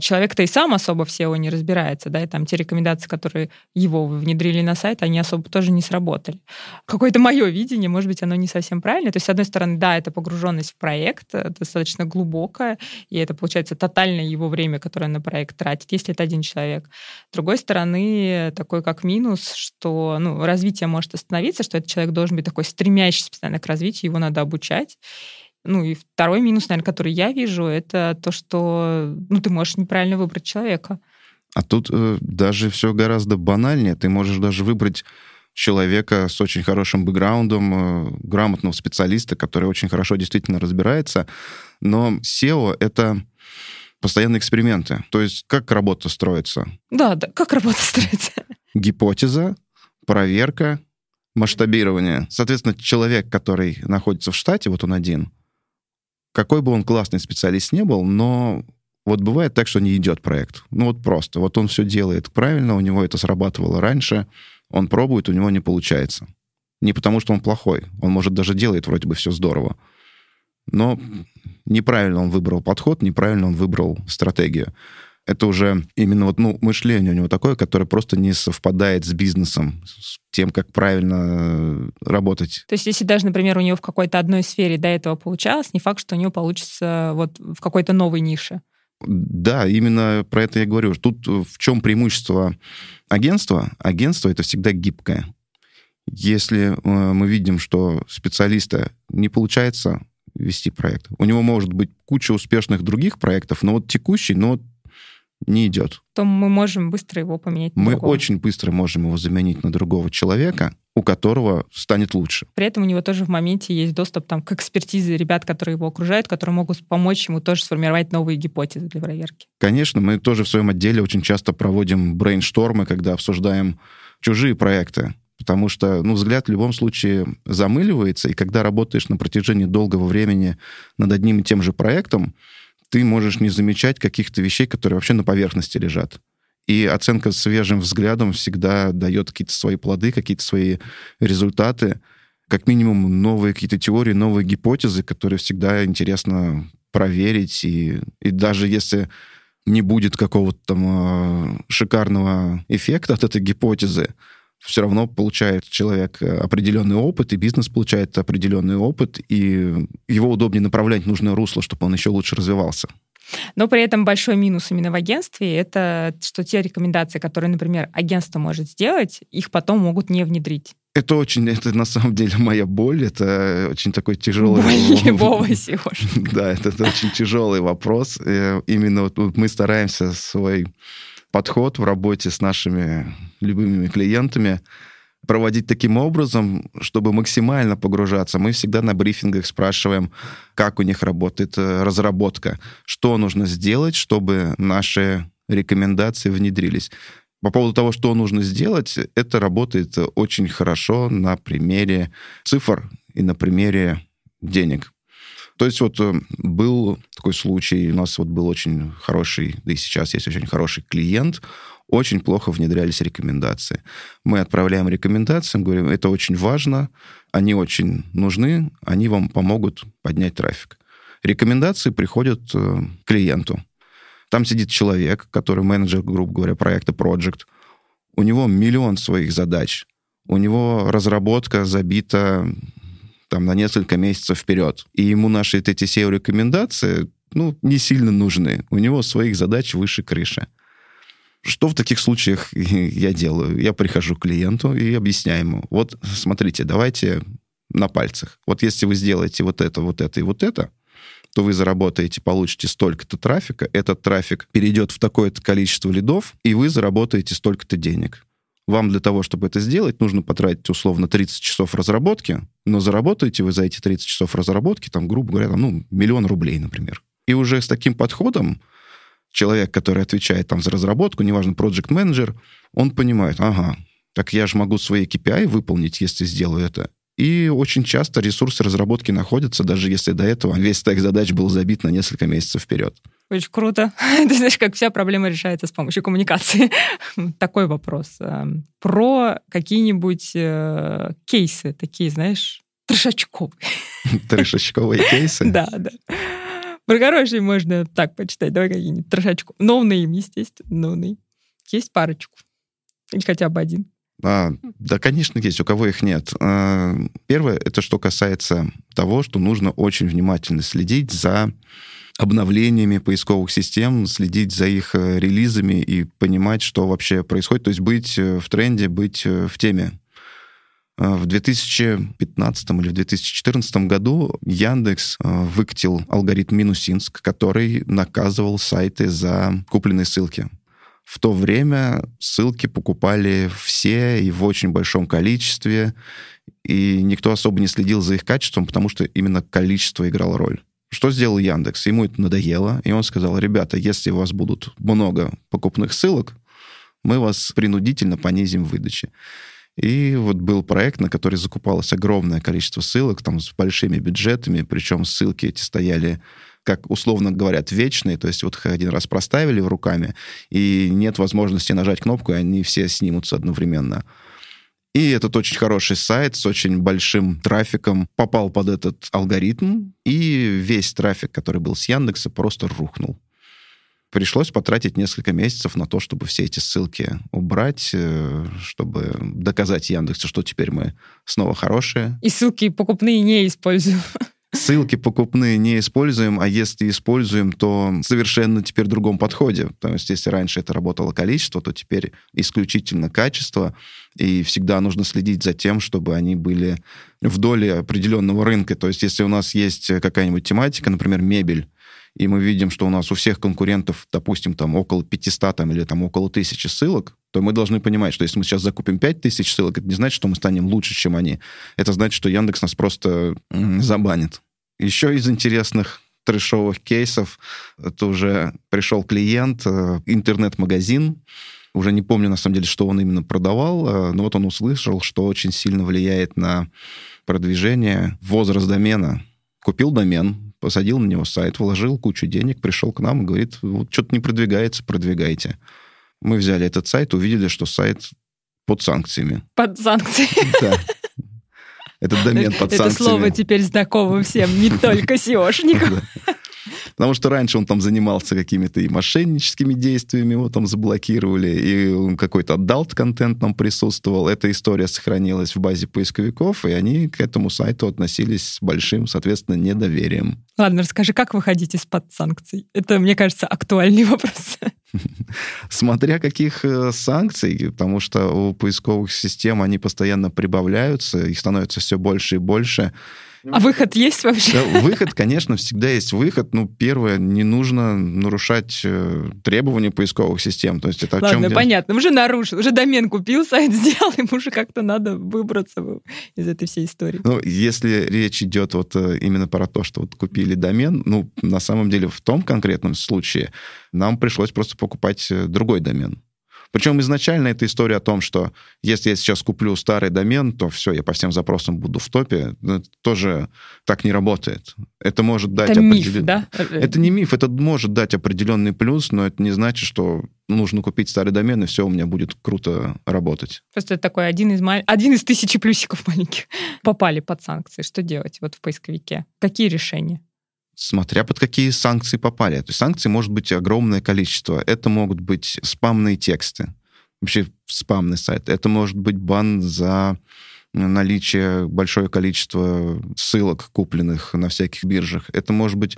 Speaker 1: человек-то и сам особо в SEO не разбирается, да, и там те рекомендации, которые его внедрили на сайт, они особо тоже не сработали. Какое-то мое видение, может быть, оно не совсем правильное. То есть, с одной стороны, да, это погруженность в проект, э, достаточно глубокая, и это, получается, тотальное его время, которое на проект тратит, если это один человек. С другой стороны, такой как минус, что ну, развитие может остановиться, что этот человек должен быть такой стремящийся постоянно к развитию, его надо обучать. Ну и второй минус, наверное, который я вижу, это то, что ну, ты можешь неправильно выбрать человека.
Speaker 2: А тут э, даже все гораздо банальнее. Ты можешь даже выбрать человека с очень хорошим бэкграундом, э, грамотного специалиста, который очень хорошо действительно разбирается. Но SEO — это постоянные эксперименты. То есть как работа строится?
Speaker 1: Да, да, как работа <laughs> строится?
Speaker 2: Гипотеза, проверка, масштабирование. Соответственно, человек, который находится в штате, вот он один — какой бы он классный специалист не был, но вот бывает так, что не идет проект. Ну вот просто. Вот он все делает правильно, у него это срабатывало раньше, он пробует, у него не получается. Не потому, что он плохой. Он, может, даже делает вроде бы все здорово. Но неправильно он выбрал подход, неправильно он выбрал стратегию это уже именно вот, ну, мышление у него такое, которое просто не совпадает с бизнесом, с тем, как правильно э, работать.
Speaker 1: То есть, если даже, например, у него в какой-то одной сфере до этого получалось, не факт, что у него получится вот в какой-то новой нише.
Speaker 2: Да, именно про это я говорю. Тут в чем преимущество агентства? Агентство — это всегда гибкое. Если э, мы видим, что специалиста не получается вести проект, у него может быть куча успешных других проектов, но вот текущий, но не идет.
Speaker 1: То мы можем быстро его поменять
Speaker 2: Мы другого. очень быстро можем его заменить на другого человека, у которого станет лучше.
Speaker 1: При этом у него тоже в моменте есть доступ там, к экспертизе ребят, которые его окружают, которые могут помочь ему тоже сформировать новые гипотезы для проверки.
Speaker 2: Конечно, мы тоже в своем отделе очень часто проводим брейнштормы, когда обсуждаем чужие проекты. Потому что, ну, взгляд в любом случае замыливается, и когда работаешь на протяжении долгого времени над одним и тем же проектом, ты можешь не замечать каких-то вещей, которые вообще на поверхности лежат. И оценка свежим взглядом всегда дает какие-то свои плоды, какие-то свои результаты, как минимум новые какие-то теории, новые гипотезы, которые всегда интересно проверить. И, и даже если не будет какого-то там э, шикарного эффекта от этой гипотезы, все равно получает человек определенный опыт, и бизнес получает определенный опыт, и его удобнее направлять в нужное русло, чтобы он еще лучше развивался.
Speaker 1: Но при этом большой минус именно в агентстве это, что те рекомендации, которые, например, агентство может сделать, их потом могут не внедрить.
Speaker 2: Это очень, это на самом деле моя боль, это очень такой тяжелый...
Speaker 1: Боль любого Сережи. <laughs>
Speaker 2: Да, это, это очень тяжелый вопрос. Э, именно вот мы стараемся свой подход в работе с нашими любыми клиентами проводить таким образом, чтобы максимально погружаться. Мы всегда на брифингах спрашиваем, как у них работает э, разработка, что нужно сделать, чтобы наши рекомендации внедрились. По поводу того, что нужно сделать, это работает очень хорошо на примере цифр и на примере денег. То есть вот э, был такой случай, у нас вот был очень хороший, да и сейчас есть очень хороший клиент, очень плохо внедрялись рекомендации. Мы отправляем рекомендации, говорим, это очень важно, они очень нужны, они вам помогут поднять трафик. Рекомендации приходят э, клиенту. Там сидит человек, который менеджер, грубо говоря, проекта Project. У него миллион своих задач. У него разработка забита там, на несколько месяцев вперед. И ему наши эти SEO-рекомендации ну, не сильно нужны. У него своих задач выше крыши. Что в таких случаях <laughs> я делаю? Я прихожу к клиенту и объясняю ему. Вот, смотрите, давайте на пальцах. Вот если вы сделаете вот это, вот это и вот это, то вы заработаете, получите столько-то трафика, этот трафик перейдет в такое-то количество лидов, и вы заработаете столько-то денег. Вам для того, чтобы это сделать, нужно потратить условно 30 часов разработки, но заработаете вы за эти 30 часов разработки, там, грубо говоря, там, ну, миллион рублей, например. И уже с таким подходом человек, который отвечает там за разработку, неважно, project менеджер он понимает, ага, так я же могу свои KPI выполнить, если сделаю это. И очень часто ресурсы разработки находятся, даже если до этого весь стек задач был забит на несколько месяцев вперед.
Speaker 1: Очень круто. <laughs> Ты знаешь, как вся проблема решается с помощью коммуникации. <laughs> Такой вопрос. Эм, про какие-нибудь э, кейсы, такие, знаешь, трешачковые.
Speaker 2: Трешачковые кейсы? <laughs>
Speaker 1: Да, да. Про хорошие можно так почитать. Давай какие-нибудь трешачку. No name, естественно, no name. Есть парочку. Или хотя бы один.
Speaker 2: А, да, конечно, есть. У кого их нет. А, первое, это что касается того, что нужно очень внимательно следить за обновлениями поисковых систем, следить за их э, релизами и понимать, что вообще происходит. То есть быть э, в тренде, быть э, в теме. А, в 2015 или в 2014 году Яндекс выкатил алгоритм Минусинск, который наказывал сайты за купленные ссылки. В то время ссылки покупали все и в очень большом количестве, и никто особо не следил за их качеством, потому что именно количество играло роль. Что сделал Яндекс? Ему это надоело, и он сказал, ребята, если у вас будут много покупных ссылок, мы вас принудительно понизим в выдаче. И вот был проект, на который закупалось огромное количество ссылок, там с большими бюджетами, причем ссылки эти стояли как условно говорят, вечные, то есть вот их один раз проставили в руками, и нет возможности нажать кнопку, и они все снимутся одновременно. И этот очень хороший сайт с очень большим трафиком попал под этот алгоритм, и весь трафик, который был с Яндекса, просто рухнул. Пришлось потратить несколько месяцев на то, чтобы все эти ссылки убрать, э, чтобы доказать Яндексу, что теперь мы снова хорошие.
Speaker 1: И ссылки покупные не используем.
Speaker 2: Ссылки покупные не используем, а если используем, то совершенно теперь в другом подходе. То есть если раньше это работало количество, то теперь исключительно качество, и всегда нужно следить за тем, чтобы они были в доле определенного рынка. То есть если у нас есть какая-нибудь тематика, например, мебель, и мы видим, что у нас у всех конкурентов, допустим, там около 500 там, или там около 1000 ссылок, то мы должны понимать, что если мы сейчас закупим 5000 ссылок, это не значит, что мы станем лучше, чем они. Это значит, что Яндекс нас просто забанит. Еще из интересных трешовых кейсов, это уже пришел клиент, э, интернет-магазин, уже не помню, на самом деле, что он именно продавал, э, но вот он услышал, что очень сильно влияет на продвижение возраст домена. Купил домен, посадил на него сайт, вложил кучу денег, пришел к нам и говорит, вот что-то не продвигается, продвигайте. Мы взяли этот сайт, увидели, что сайт под санкциями.
Speaker 1: Под санкциями.
Speaker 2: Да. Это домен под санкциями.
Speaker 1: Это слово теперь знакомо всем, не только <laughs> SEO шникам.
Speaker 2: Потому что раньше он там занимался какими-то и мошенническими действиями, его там заблокировали, и какой-то adult контент там присутствовал. Эта история сохранилась в базе поисковиков, и они к этому сайту относились с большим, соответственно, недоверием.
Speaker 1: Ладно, расскажи, как выходить из-под санкций? Это, мне кажется, актуальный <laughs> вопрос.
Speaker 2: Смотря каких э, санкций, потому что у поисковых систем они постоянно прибавляются, их становится все больше и больше.
Speaker 1: А выход есть вообще?
Speaker 2: Выход, конечно, всегда есть выход. Ну, первое, не нужно нарушать э, требования поисковых систем. То есть это
Speaker 1: Ладно,
Speaker 2: о чем
Speaker 1: понятно. Уже нарушил, уже домен купил, сайт сделал, <laughs> ему уже как-то надо выбраться из этой всей истории.
Speaker 2: Ну, если речь идет вот э, именно про то, что вот купили домен, ну, на самом деле в том конкретном случае нам пришлось просто покупать э, другой домен. Причем изначально эта история о том, что если я сейчас куплю старый домен, то все, я по всем запросам буду в топе, это тоже так не работает. Это может дать...
Speaker 1: Это
Speaker 2: определен...
Speaker 1: миф, да?
Speaker 2: Это не миф, это может дать определенный плюс, но это не значит, что нужно купить старый домен, и все у меня будет круто работать.
Speaker 1: Просто это такой один из, мал... один из тысячи плюсиков маленьких. <laughs> Попали под санкции. Что делать вот в поисковике? Какие решения?
Speaker 2: Смотря под какие санкции попали. То есть санкций может быть огромное количество. Это могут быть спамные тексты, вообще спамный сайт. Это может быть бан за наличие большое количество ссылок, купленных на всяких биржах. Это может быть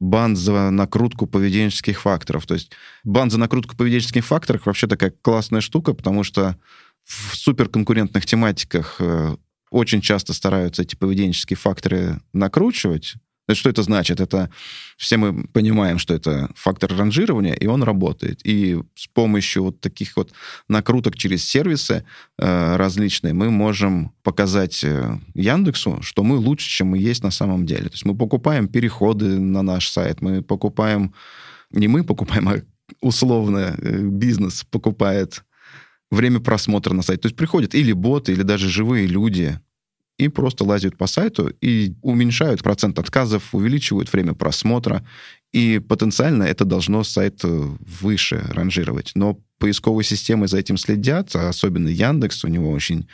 Speaker 2: бан за накрутку поведенческих факторов. То есть бан за накрутку поведенческих факторов вообще такая классная штука, потому что в суперконкурентных тематиках э, очень часто стараются эти поведенческие факторы накручивать, что это значит? Это все мы понимаем, что это фактор ранжирования, и он работает. И с помощью вот таких вот накруток через сервисы э, различные мы можем показать э, Яндексу, что мы лучше, чем мы есть на самом деле. То есть мы покупаем переходы на наш сайт, мы покупаем, не мы покупаем, а условно э, бизнес покупает время просмотра на сайт. То есть приходят или боты, или даже живые люди, и просто лазят по сайту и уменьшают процент отказов, увеличивают время просмотра, и потенциально это должно сайт э, выше ранжировать. Но поисковые системы за этим следят, а особенно Яндекс, у него очень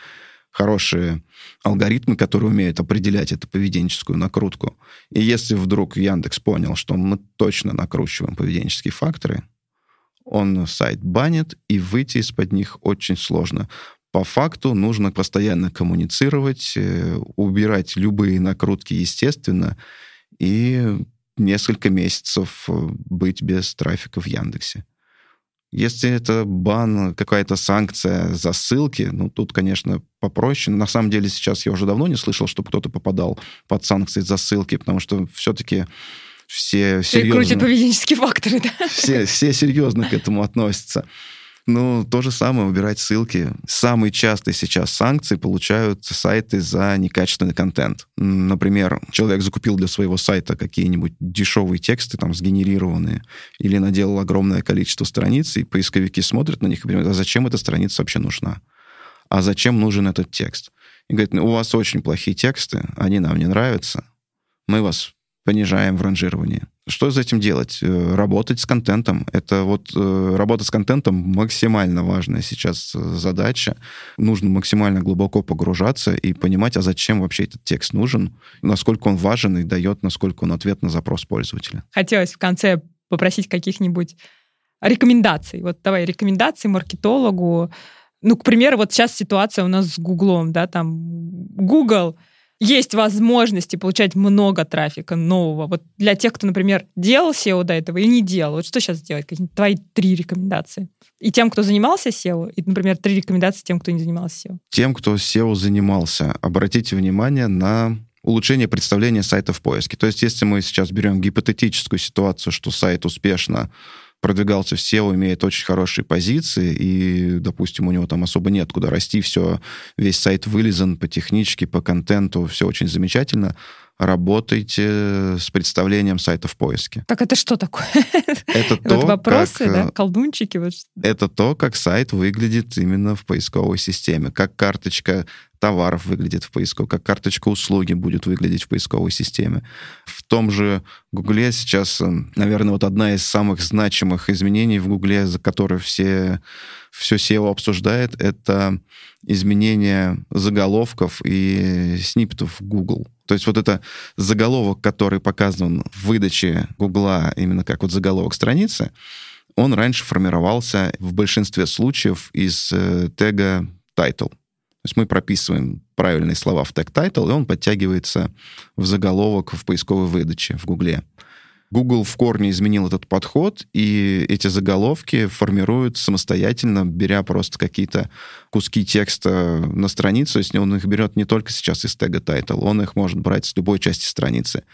Speaker 2: хорошие алгоритмы, которые умеют определять эту поведенческую накрутку. И если вдруг Яндекс понял, что мы точно накручиваем поведенческие факторы, он сайт банит, и выйти из-под них очень сложно. По факту нужно постоянно коммуницировать, э, убирать любые накрутки, естественно, и несколько месяцев э, быть без трафика в Яндексе. Если это бан, какая-то санкция за ссылки, ну, тут, конечно, попроще. На самом деле сейчас я уже давно не слышал, чтобы кто-то попадал под санкции за ссылки, потому что все-таки все серьезно...
Speaker 1: Крутят поведенческие факторы, да?
Speaker 2: Все, все серьезно к этому относятся. Ну, то же самое, убирать ссылки. Самые частые сейчас санкции получают сайты за некачественный контент. Например, человек закупил для своего сайта какие-нибудь дешевые тексты, там, сгенерированные, или наделал огромное количество страниц, и поисковики смотрят на них и говорят, а зачем эта страница вообще нужна? А зачем нужен этот текст? И говорят, ну, у вас очень плохие тексты, они нам не нравятся, мы вас понижаем в ранжировании. Что с этим делать? Э, работать с контентом. Это вот э, работа с контентом максимально важная сейчас э, задача. Нужно максимально глубоко погружаться и понимать, а зачем вообще этот текст нужен, насколько он важен и дает, насколько он ответ на запрос пользователя.
Speaker 1: Хотелось в конце попросить каких-нибудь рекомендаций. Вот давай рекомендации маркетологу. Ну, к примеру, вот сейчас ситуация у нас с Гуглом, да, там Google — есть возможности получать много трафика нового. Вот для тех, кто, например, делал SEO до этого и не делал, вот что сейчас делать? Какие твои три рекомендации? И тем, кто занимался SEO, и, например, три рекомендации тем, кто не занимался SEO.
Speaker 2: Тем, кто SEO занимался, обратите внимание на улучшение представления сайта в поиске. То есть если мы сейчас берем гипотетическую ситуацию, что сайт успешно продвигался в SEO, имеет очень хорошие позиции, и, допустим, у него там особо нет куда расти, все, весь сайт вылезан по техничке, по контенту, все очень замечательно, работайте с представлением сайта в поиске.
Speaker 1: Так это что такое?
Speaker 2: Это <laughs> то,
Speaker 1: вот вопросы,
Speaker 2: как,
Speaker 1: да,
Speaker 2: э,
Speaker 1: колдунчики. Вот.
Speaker 2: Это то, как сайт выглядит именно в поисковой системе, как карточка товаров выглядит в поисковой, как карточка услуги будет выглядеть в поисковой системе. В том же Гугле сейчас, э, наверное, вот одна из самых значимых изменений в Гугле, за которые все, все SEO обсуждает, это изменение заголовков и сниппетов Google. То есть вот это заголовок, который показан в выдаче Гугла именно как вот заголовок страницы, он раньше формировался в большинстве случаев из э, тега title. То есть мы прописываем правильные слова в тег title, и он подтягивается в заголовок в поисковой выдаче в Гугле. Google в корне изменил этот подход, и эти заголовки формируют самостоятельно, беря просто какие-то куски текста на страницу. Есть он их берет не только сейчас из тега title, он их может брать с любой части страницы.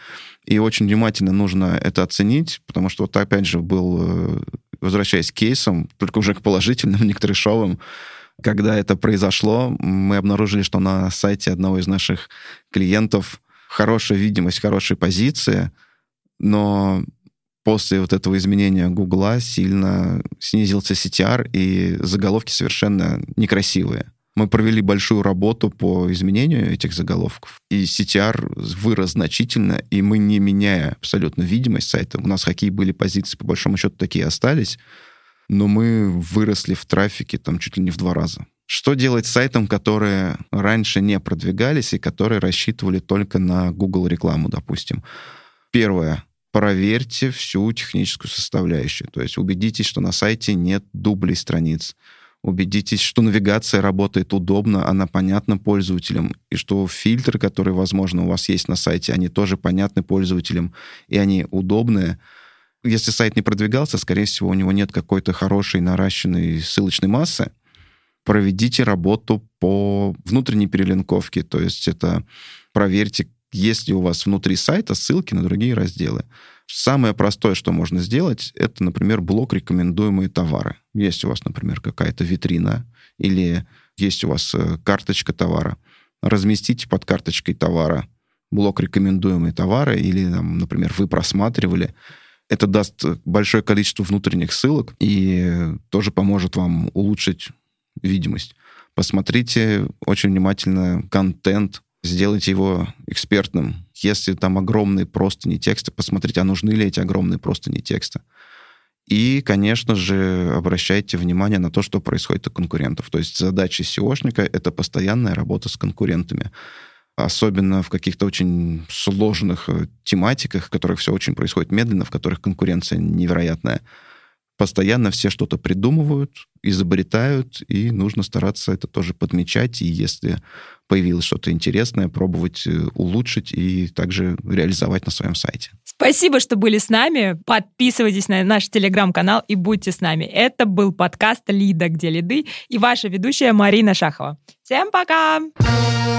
Speaker 2: И очень внимательно нужно это оценить, потому что вот опять же был, э, возвращаясь к кейсам, только уже к положительным, не к трешовым, когда это произошло, мы обнаружили, что на сайте одного из наших клиентов хорошая видимость, хорошие позиции, но после вот этого изменения Гугла сильно снизился CTR, и заголовки совершенно некрасивые. Мы провели большую работу по изменению этих заголовков, и CTR вырос значительно, и мы, не меняя абсолютно видимость сайта, у нас какие были позиции, по большому счету, такие остались, но мы выросли в трафике там чуть ли не в два раза. Что делать с сайтом, которые раньше не продвигались и которые рассчитывали только на Google рекламу, допустим? Первое. Проверьте всю техническую составляющую. То есть убедитесь, что на сайте нет дублей страниц. Убедитесь, что навигация работает удобно, она понятна пользователям, и что фильтры, которые, возможно, у вас есть на сайте, они тоже понятны пользователям, и они удобные если сайт не продвигался, скорее всего, у него нет какой-то хорошей наращенной ссылочной массы. Проведите работу по внутренней перелинковке, то есть это проверьте, есть ли у вас внутри сайта ссылки на другие разделы. Самое простое, что можно сделать, это, например, блок «Рекомендуемые товары». Есть у вас, например, какая-то витрина или есть у вас э, карточка товара. Разместите под карточкой товара блок «Рекомендуемые товары» или, например, вы просматривали это даст большое количество внутренних ссылок и тоже поможет вам улучшить видимость. Посмотрите очень внимательно контент, сделайте его экспертным. Если там огромные просто не тексты, посмотрите, а нужны ли эти огромные просто не тексты. И, конечно же, обращайте внимание на то, что происходит у конкурентов. То есть задача SEOшника — это постоянная работа с конкурентами особенно в каких-то очень сложных э, тематиках, в которых все очень происходит медленно, в которых конкуренция невероятная. Постоянно все что-то придумывают, изобретают, и нужно стараться это тоже подмечать, и если появилось что-то интересное, пробовать э, улучшить и также реализовать на своем сайте.
Speaker 1: Спасибо, что были с нами. Подписывайтесь на наш телеграм-канал и будьте с нами. Это был подкаст «Лида. Где лиды» и ваша ведущая Марина Шахова. Всем пока! Пока!